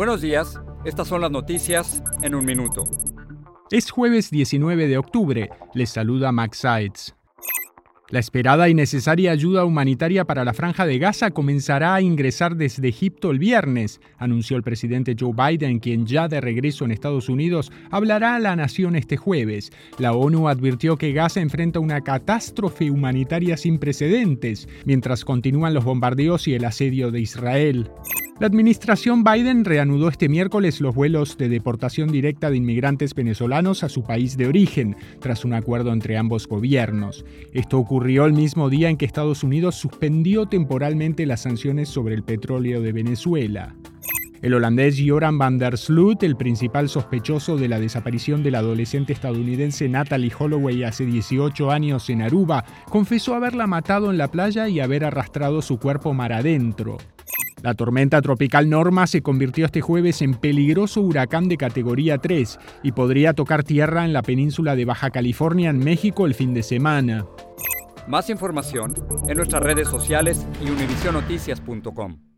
Buenos días, estas son las noticias en un minuto. Es jueves 19 de octubre, les saluda Max Sides. La esperada y necesaria ayuda humanitaria para la franja de Gaza comenzará a ingresar desde Egipto el viernes, anunció el presidente Joe Biden, quien ya de regreso en Estados Unidos hablará a la nación este jueves. La ONU advirtió que Gaza enfrenta una catástrofe humanitaria sin precedentes, mientras continúan los bombardeos y el asedio de Israel. La administración Biden reanudó este miércoles los vuelos de deportación directa de inmigrantes venezolanos a su país de origen, tras un acuerdo entre ambos gobiernos. Esto ocurrió el mismo día en que Estados Unidos suspendió temporalmente las sanciones sobre el petróleo de Venezuela. El holandés Joran van der Sloot, el principal sospechoso de la desaparición de la adolescente estadounidense Natalie Holloway hace 18 años en Aruba, confesó haberla matado en la playa y haber arrastrado su cuerpo mar adentro. La tormenta tropical Norma se convirtió este jueves en peligroso huracán de categoría 3 y podría tocar tierra en la península de Baja California en México el fin de semana. Más información en nuestras redes sociales y univisionoticias.com.